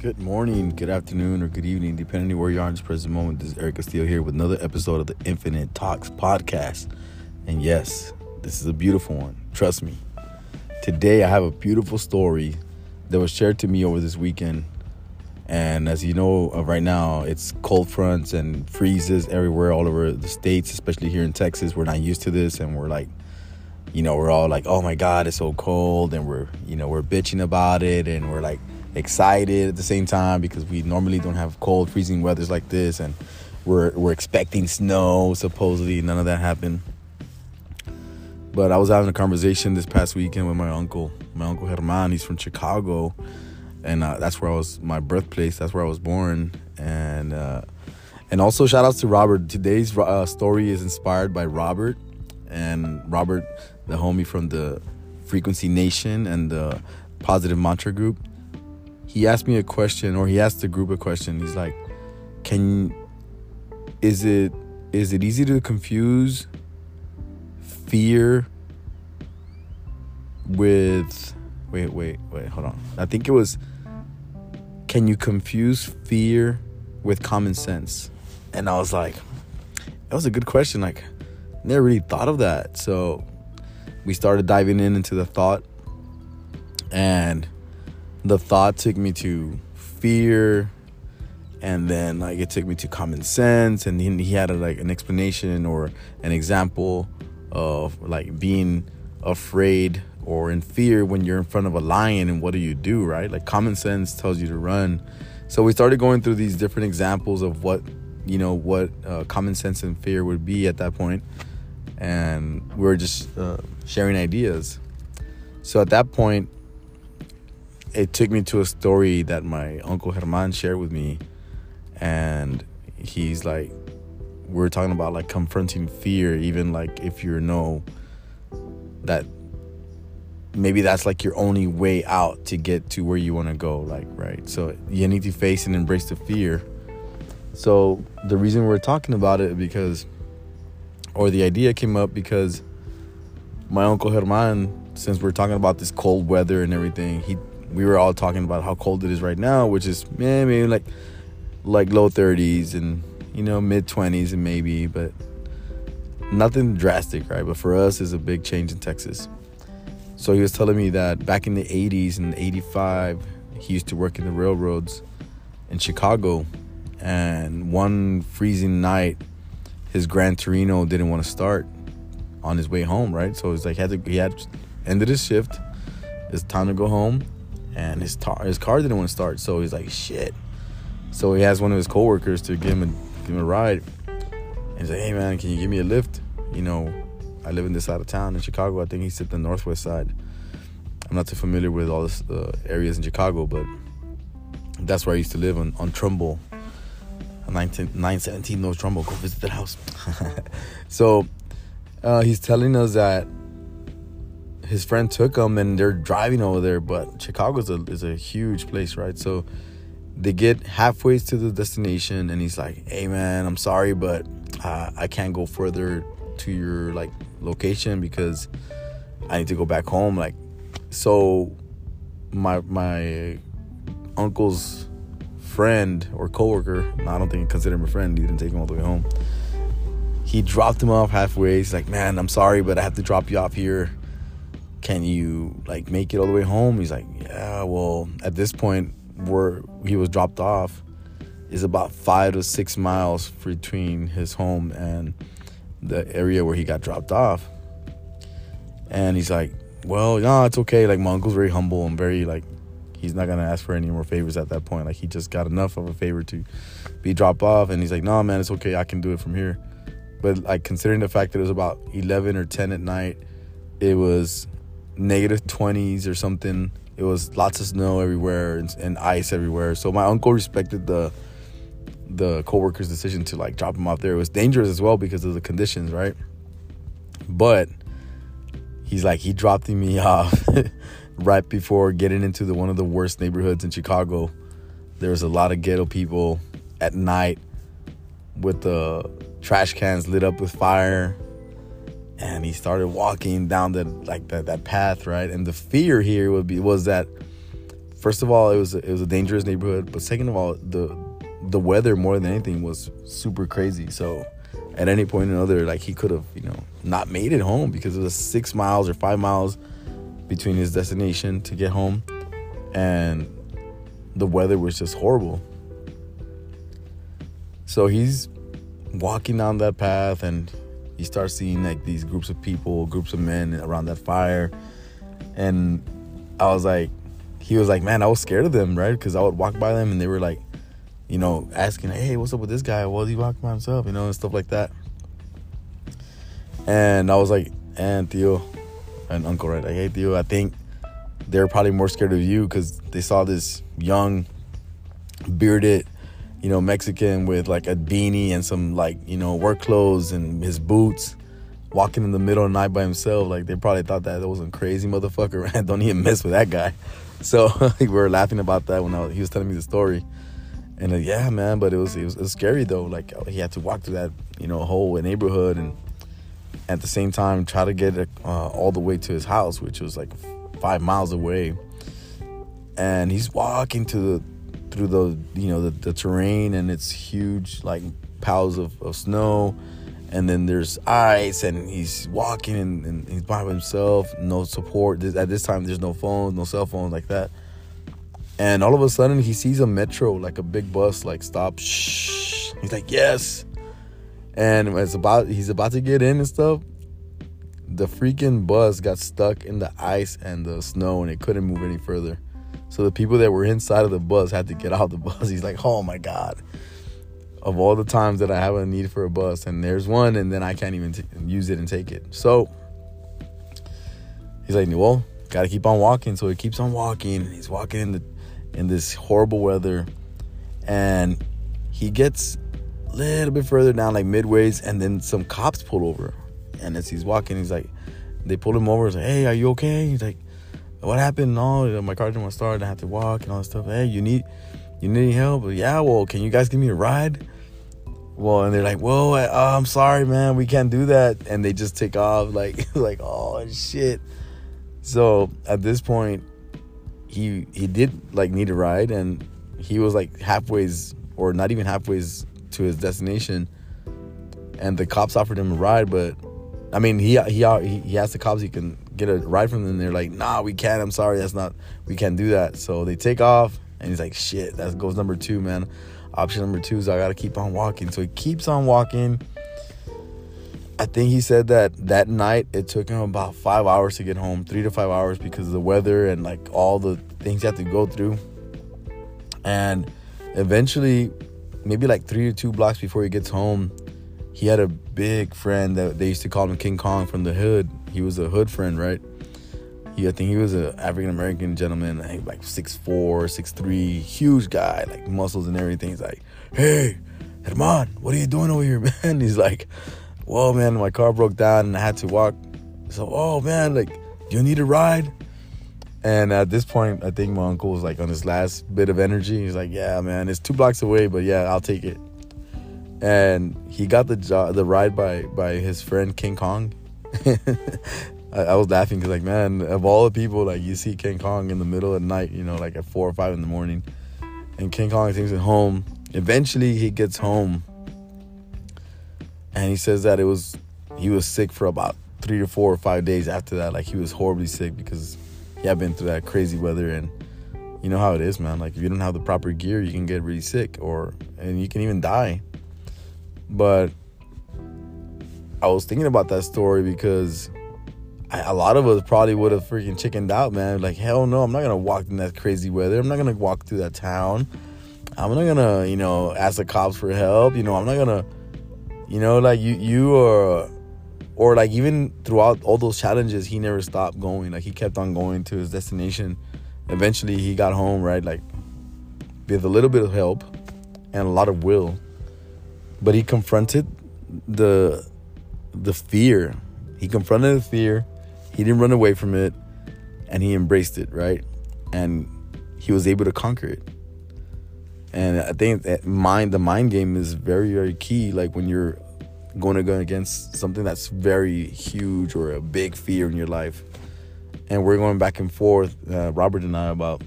Good morning, good afternoon, or good evening, depending on where you are in this present moment. This is Eric Castillo here with another episode of the Infinite Talks podcast. And yes, this is a beautiful one. Trust me. Today, I have a beautiful story that was shared to me over this weekend. And as you know, uh, right now, it's cold fronts and freezes everywhere, all over the states, especially here in Texas. We're not used to this, and we're like, you know, we're all like, oh my God, it's so cold. And we're, you know, we're bitching about it. And we're like excited at the same time because we normally don't have cold, freezing weathers like this. And we're, we're expecting snow, supposedly. None of that happened. But I was having a conversation this past weekend with my uncle, my uncle Herman. He's from Chicago. And uh, that's where I was, my birthplace. That's where I was born. And, uh, and also shout outs to Robert. Today's uh, story is inspired by Robert and Robert, the homie from the Frequency Nation and the Positive Mantra Group, he asked me a question, or he asked the group a question. He's like, "Can is it is it easy to confuse fear with wait wait wait hold on i think it was can you confuse fear with common sense and i was like that was a good question like never really thought of that. So we started diving in into the thought, and the thought took me to fear, and then like it took me to common sense, and he, he had a, like an explanation or an example of like being afraid or in fear when you're in front of a lion and what do you do right like common sense tells you to run so we started going through these different examples of what you know what uh, common sense and fear would be at that point and we were just uh, sharing ideas. So at that point, it took me to a story that my uncle Herman shared with me, and he's like, we are talking about like confronting fear, even like if you know that maybe that's like your only way out to get to where you want to go, like right. So you need to face and embrace the fear. So the reason we're talking about it because or the idea came up because my uncle Herman, since we're talking about this cold weather and everything, he we were all talking about how cold it is right now, which is man, maybe like like low 30s and you know mid 20s and maybe, but nothing drastic, right? But for us, is a big change in Texas. So he was telling me that back in the 80s and 85, he used to work in the railroads in Chicago, and one freezing night his Gran Torino didn't want to start on his way home, right? So it's like he had to, he had ended his shift. It's time to go home, and his tar, his car didn't want to start. So he's like, shit. So he has one of his coworkers to give him a give him a ride, and he's like, hey man, can you give me a lift? You know, I live in this side of town in Chicago. I think he's at the northwest side. I'm not too familiar with all the uh, areas in Chicago, but that's where I used to live on, on Trumbull 917 North Trumbull. Go visit the house. so uh, he's telling us that his friend took him and they're driving over there, but Chicago is a, is a huge place, right? So they get halfway to the destination and he's like, hey man, I'm sorry, but uh, I can't go further to your like location because I need to go back home. Like, so my my uncle's friend or coworker, I don't think he considered him a friend. He didn't take him all the way home. He dropped him off halfway. He's like, "Man, I'm sorry, but I have to drop you off here. Can you like make it all the way home?" He's like, "Yeah, well, at this point where he was dropped off is about 5 to 6 miles between his home and the area where he got dropped off." And he's like, "Well, no, it's okay. Like my uncle's very humble and very like he's not gonna ask for any more favors at that point. Like he just got enough of a favor to be dropped off, and he's like, "No, man, it's okay. I can do it from here." But like considering the fact that it was about eleven or ten at night, it was negative twenties or something. It was lots of snow everywhere and, and ice everywhere. So my uncle respected the the coworker's decision to like drop him off there. It was dangerous as well because of the conditions, right? But he's like he dropped me off right before getting into the one of the worst neighborhoods in Chicago. There was a lot of ghetto people at night with the trash cans lit up with fire. And he started walking down the like that, that path, right? And the fear here would be was that first of all, it was it was a dangerous neighborhood, but second of all, the the weather more than anything was super crazy. So at any point or another, like he could have, you know, not made it home because it was six miles or five miles between his destination to get home, and the weather was just horrible. So he's walking down that path and he starts seeing like these groups of people, groups of men around that fire. And I was like, he was like, man, I was scared of them, right? Because I would walk by them and they were like, you know, asking, hey, what's up with this guy? Well, he walking by himself, you know, and stuff like that. And I was like, and tío, and Uncle, right? Like, hey, tío, I think they're probably more scared of you because they saw this young, bearded, you know, Mexican with like a beanie and some like, you know, work clothes and his boots walking in the middle of the night by himself. Like they probably thought that that was a crazy motherfucker. Don't even mess with that guy. So we were laughing about that when was, he was telling me the story. And like, yeah, man, but it was, it was, it was scary though. Like he had to walk through that, you know, whole neighborhood and at the same time try to get uh, all the way to his house, which was like five miles away. And he's walking to the through the you know the, the terrain and it's huge like piles of, of snow. And then there's ice and he's walking and, and he's by himself no support. At this time there's no phones no cell phones like that. And all of a sudden he sees a metro like a big bus like stop shh. He's like yes. And it's about he's about to get in and stuff the freaking bus got stuck in the ice and the snow and it couldn't move any further so the people that were inside of the bus had to get out the bus. He's like, oh my God. Of all the times that I have a need for a bus, and there's one, and then I can't even t- use it and take it. So he's like, well, gotta keep on walking. So he keeps on walking. And he's walking in the in this horrible weather, and he gets a little bit further down, like midways, and then some cops pull over. And as he's walking, he's like, they pull him over. He's like, hey, are you okay? He's like, what happened? No, my car didn't want to start. I had to walk and all that stuff. Hey, you need you need any help? Yeah, well, can you guys give me a ride? Well, and they're like, "Whoa, I, oh, I'm sorry, man, we can't do that." And they just take off, like, like, oh shit. So at this point, he he did like need a ride, and he was like halfway's or not even halfway's to his destination, and the cops offered him a ride, but I mean, he he he asked the cops he can get a ride from them. They're like, nah, we can't. I'm sorry, that's not. We can't do that. So they take off, and he's like, shit, that goes number two, man. Option number two is I gotta keep on walking. So he keeps on walking. I think he said that that night it took him about five hours to get home, three to five hours because of the weather and like all the things he had to go through. And eventually, maybe like three or two blocks before he gets home, he had a big friend that they used to call him King Kong from the hood. He was a hood friend, right? He, I think he was an African American gentleman, like six four, six three, huge guy, like muscles and everything. He's like, "Hey, Herman, what are you doing over here, man?" He's like, "Whoa, man, my car broke down and I had to walk." So, oh man, like, you need a ride? And at this point, I think my uncle was like on his last bit of energy. He's like, "Yeah, man, it's two blocks away, but yeah, I'll take it." And he got the job, the ride by by his friend King Kong. I, I, was laughing because like man, of all the people, like you see King Kong in the middle of the night, you know, like at four or five in the morning, and King Kong takes it home. Eventually, he gets home, and he says that it was he was sick for about three to four or five days after that. Like he was horribly sick because he had been through that crazy weather and you know how it is, man. Like if you don't have the proper gear, you can get really sick or and you can even die. But I was thinking about that story because I, a lot of us probably would have freaking chickened out, man. Like, hell no, I'm not gonna walk in that crazy weather. I'm not gonna walk through that town. I'm not gonna, you know, ask the cops for help. You know, I'm not gonna, you know, like you, you or, or like even throughout all those challenges, he never stopped going. Like he kept on going to his destination. Eventually, he got home, right? Like with a little bit of help and a lot of will but he confronted the the fear. He confronted the fear. He didn't run away from it, and he embraced it, right? And he was able to conquer it. And I think that mind, the mind game is very, very key. Like when you're going to go against something that's very huge or a big fear in your life. And we're going back and forth, uh, Robert and I, about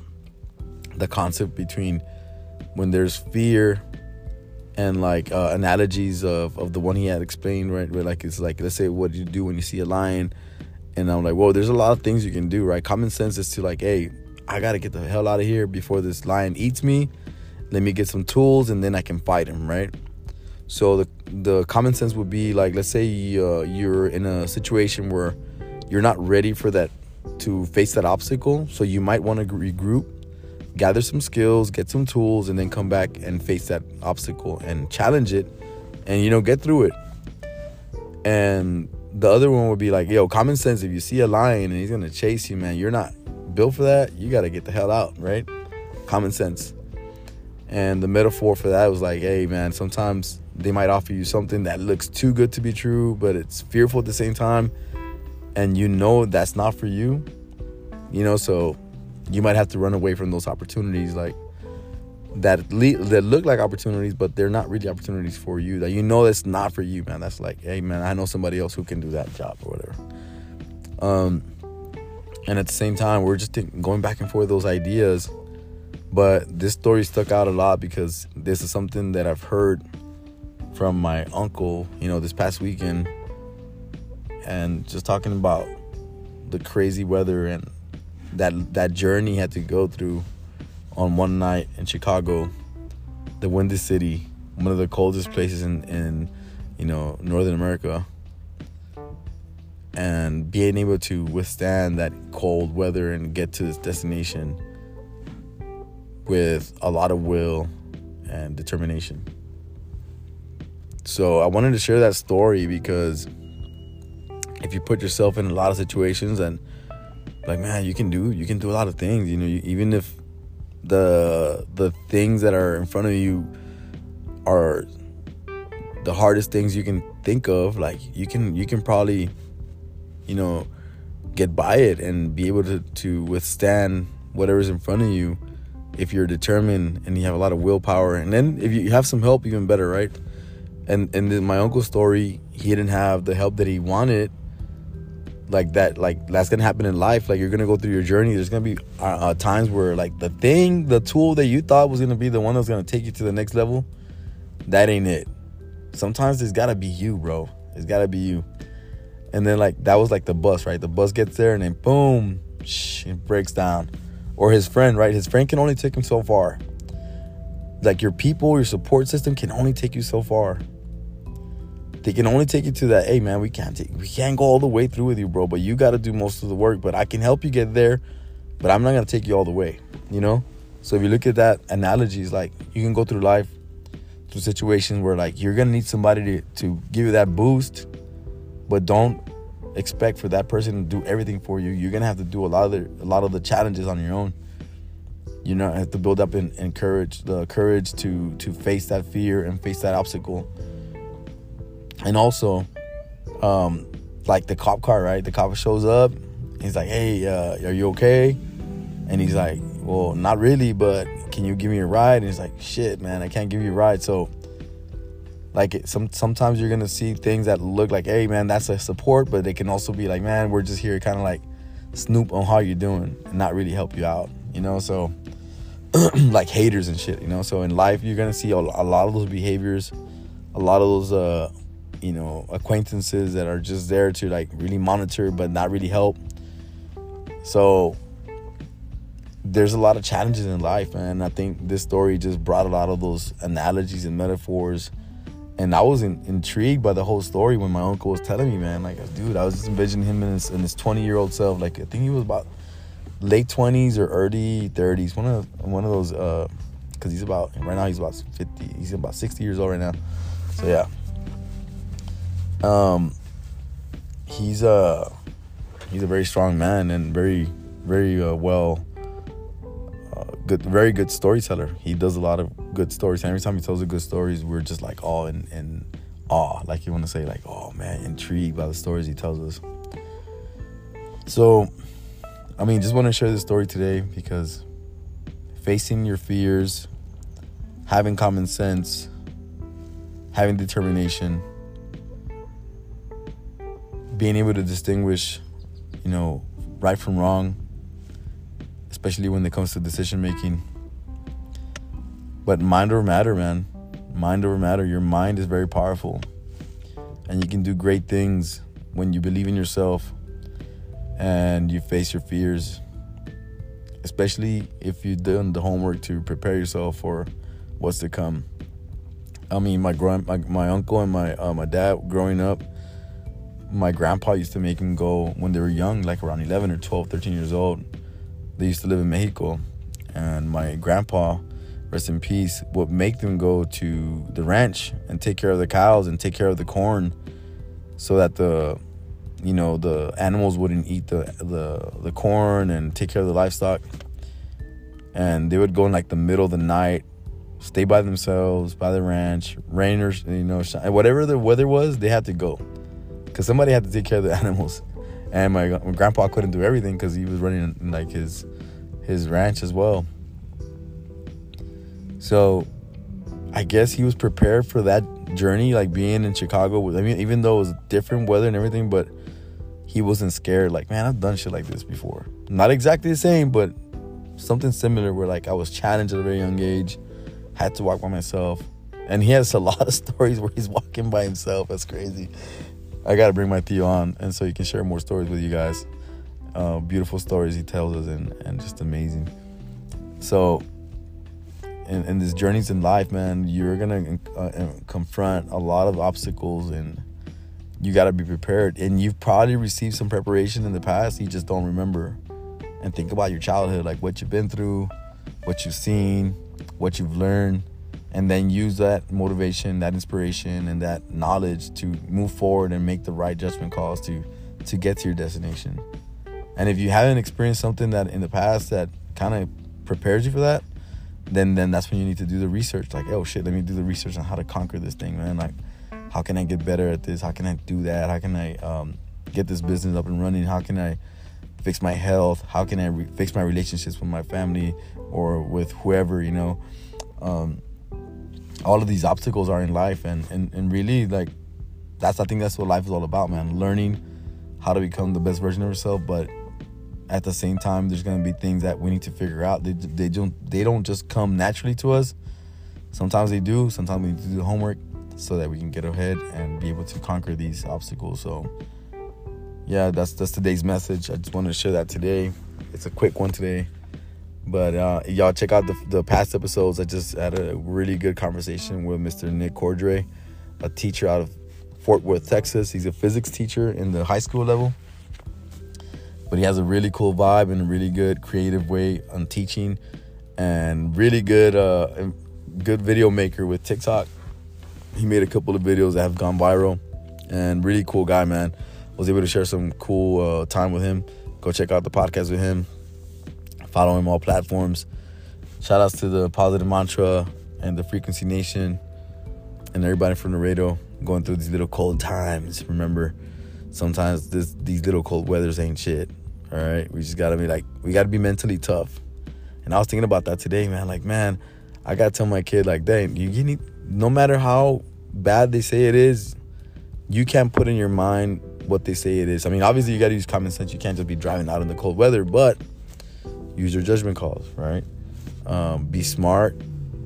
the concept between when there's fear and like uh, analogies of, of the one he had explained, right? Where like it's like let's say what do you do when you see a lion, and I'm like, whoa, there's a lot of things you can do, right? Common sense is to like, hey, I gotta get the hell out of here before this lion eats me. Let me get some tools, and then I can fight him, right? So the the common sense would be like, let's say uh, you're in a situation where you're not ready for that to face that obstacle, so you might want to regroup gather some skills, get some tools, and then come back and face that obstacle and challenge it and, you know, get through it. And the other one would be like, yo, common sense. If you see a lion and he's gonna chase you, man, you're not built for that. You gotta get the hell out, right? Common sense. And the metaphor for that was like, hey, man, sometimes they might offer you something that looks too good to be true, but it's fearful at the same time. And you know that's not for you. You know, so you might have to run away from those opportunities like that le- that look like opportunities but they're not really opportunities for you. That you know that's not for you man. That's like hey man i know somebody else who can do that job or whatever. Um and at the same time we're just going back and forth those ideas but this story stuck out a lot because this is something that i've heard from my uncle you know this past weekend and just talking about the crazy weather and that that journey had to go through on one night in Chicago, the Windy City, one of the coldest places in, in you know Northern America, and being able to withstand that cold weather and get to this destination with a lot of will and determination. So I wanted to share that story because if you put yourself in a lot of situations and like man you can do you can do a lot of things you know you, even if the the things that are in front of you are the hardest things you can think of like you can you can probably you know get by it and be able to to withstand whatever's in front of you if you're determined and you have a lot of willpower. And then if you have some help even better right? And and my uncle's story he didn't have the help that he wanted like that like that's gonna happen in life. Like you're gonna go through your journey. There's gonna be uh, uh, times where like the thing the tool that you thought was gonna be the one that's gonna take you to the next level that ain't it. Sometimes it's gotta be you bro. It's gotta be you. And then like that was like the bus right? The bus gets there and then boom shh, it breaks down. Or his friend right? His friend can only take him so far. Like your people your support system can only take you so far they can only take you to that hey man we can't take we can't go all the way through with you bro but you got to do most of the work but i can help you get there but i'm not to take you all the way you know? So if you look at that analogy, it's like you can go through life through situations where like you're to need somebody to, to give you that boost but don't expect for that person to do everything for you. You're to have to do a lot of the a lot of the challenges on your own. You know have to build up and, and courage the courage to to face that fear and face that obstacle and also um like the cop car right? The cop shows up. He's like hey uh, are you okay? And he's like well not really but can you give me a ride? And he's like shit man i can't give you a ride. So like it, some sometimes you're gonna see things that look like hey man that's a support but they can also be like man we're just here kind of like snoop on how you're doing and not really help you out you know? So like haters and shit you know? So in life you're gonna see a, a lot of those behaviors a lot of those uh you know acquaintances that are just there to like really monitor but not really help. So there's a lot of challenges in life and i think this story just brought a lot of those analogies and metaphors. And i was in, intrigued by the whole story when my uncle was telling me man. Like dude i was just envisioning him in his, in his 20 year old self. Like i think he was about late 20s or early 30s one of one of those uh because he's about right now he's about 50 he's about 60 years old right now. So yeah um, he's a he's a very strong man and very very uh, well uh, good very good storyteller. He does a lot of good stories. And every time he tells the good stories, we're just like all in in awe. Like you want to say like, oh man, intrigued by the stories he tells us. So, I mean, just want to share this story today because facing your fears, having common sense, having determination being able to distinguish, you know, right from wrong, especially when it comes to decision making, But mind over matter, man. Mind over matter. Your mind is very powerful. And you can do great things when you believe in yourself and you face your fears. Especially if you've done the homework to prepare yourself for what's to come. I mean, my grand, my, my uncle and my uh, my dad growing up, my grandpa used to make them go when they were young, like around 11 or 12, 13 years old. They used to live in Mexico, and my grandpa, rest in peace, would make them go to the ranch and take care of the cows and take care of the corn, so that the, you know, the animals wouldn't eat the the the corn and take care of the livestock. And they would go in like the middle of the night stay by themselves by the ranch, rain or you know, whatever the weather was, they had to go because somebody had to take care of the animals. And my, my grandpa couldn't do everything because he was running like his his ranch as well. So, I guess he was prepared for that journey, like being in Chicago. I mean, even though it was different weather and everything, but he wasn't scared. Like, man, I've done shit like this before. Not exactly the same, but something similar. Where like I was challenged at a very young age had to walk by myself. And he has a lot of stories where he's walking by himself. That's crazy. I got to bring my tío on, and so he can share more stories with you guys. Uh, beautiful stories he tells us, and, and just amazing. So, in, in this journeys in life, man, you're gonna uh, confront a lot of obstacles, and you got to be prepared. And you've probably received some preparation in the past, you just don't remember. And think about your childhood, like what you've been through, what you've seen, what you've learned, and then use that motivation, that inspiration, and that knowledge to move forward and make the right judgment calls to to get to your destination. And if you haven't experienced something that in the past that kind of prepares you for that, then then that's when you need to do the research. Like, oh shit, let me do the research on how to conquer this thing, man. Like, how can I get better at this? How can I do that? How can I um, get this business up and running? How can I fix my health? How can I re- fix my relationships with my family or with whoever? You know, um, all of these obstacles are in life, and, and and really like that's I think that's what life is all about, man. Learning how to become the best version of yourself, but at the same time, there's gonna be things that we need to figure out. They they don't they don't just come naturally to us. Sometimes they do. Sometimes we need to do the homework so that we can get ahead and be able to conquer these obstacles. So yeah, that's that's today's message. I just wanted to share that today. It's a quick one today. But uh, y'all check out the, the past episodes. I just had a really good conversation with Mr. Nick Cordray, a teacher out of Fort Worth, Texas. He's a physics teacher in the high school level. But he has a really cool vibe and a really good creative way on teaching and really good uh, good video maker with TikTok. He made a couple of videos that have gone viral and really cool guy, man was able to share some cool uh, time with him. Go check out the podcast with him. Follow him all platforms. Shout outs to the Positive Mantra and the Frequency Nation and everybody from the radio going through these little cold times. Remember, sometimes this these little cold weathers ain't shit. All right, we just gotta be like, we gotta be mentally tough. And I was thinking about that today, man. Like, man, I gotta tell my kid, like, dang, you, you need, no matter how bad they say it is, you can't put in your mind what they say it is. I mean, obviously you got to use common sense. You can't just be driving out in the cold weather, but use your judgment calls, right? Um, be smart,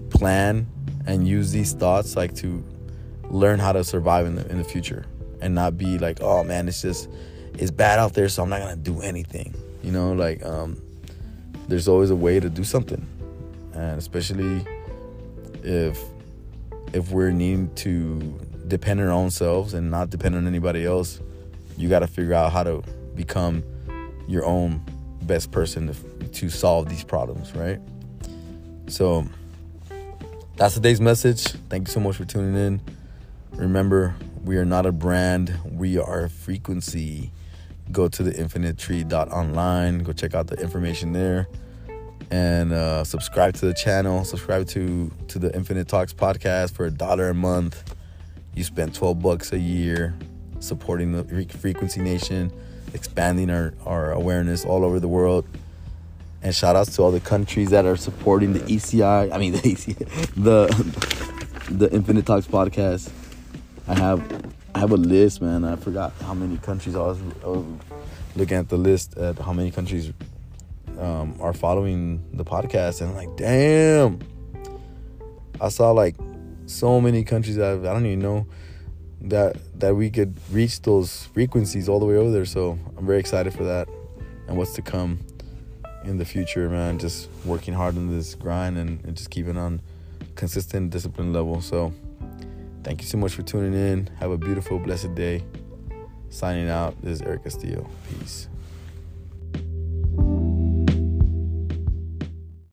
plan, and use these thoughts like to learn how to survive in the in the future, and not be like, oh man, it's just it's bad out there, so I'm not gonna do anything. You know, like um, there's always a way to do something, and especially if if we're needing to depend on our own selves and not depend on anybody else you got to figure out how to become your own best person to, to solve these problems, right? So that's today's message. Thank you so much for tuning in. Remember, we are not a brand, we are a frequency. Go to the infinitree.online, go check out the information there. And uh, subscribe to the channel. Subscribe to to the Infinite Talks podcast for a dollar a month. You spend 12 bucks a year supporting the Frequency Nation, expanding our, our awareness all over the world. And shout outs to all the countries that are supporting the ECI. I mean the ECI, the the Infinite Talks podcast. I have I have a list, man. I forgot how many countries I was, looking at the list at how many countries um, are following the podcast, and I'm like, damn, I saw like so many countries I've, I don't even know that that we could reach those frequencies all the way over there. So I'm very excited for that and what's to come in the future, man. Just working hard on this grind and, and just keeping on consistent discipline level. So thank you so much for tuning in. Have a beautiful, blessed day. Signing out. This is Eric Castillo. Peace.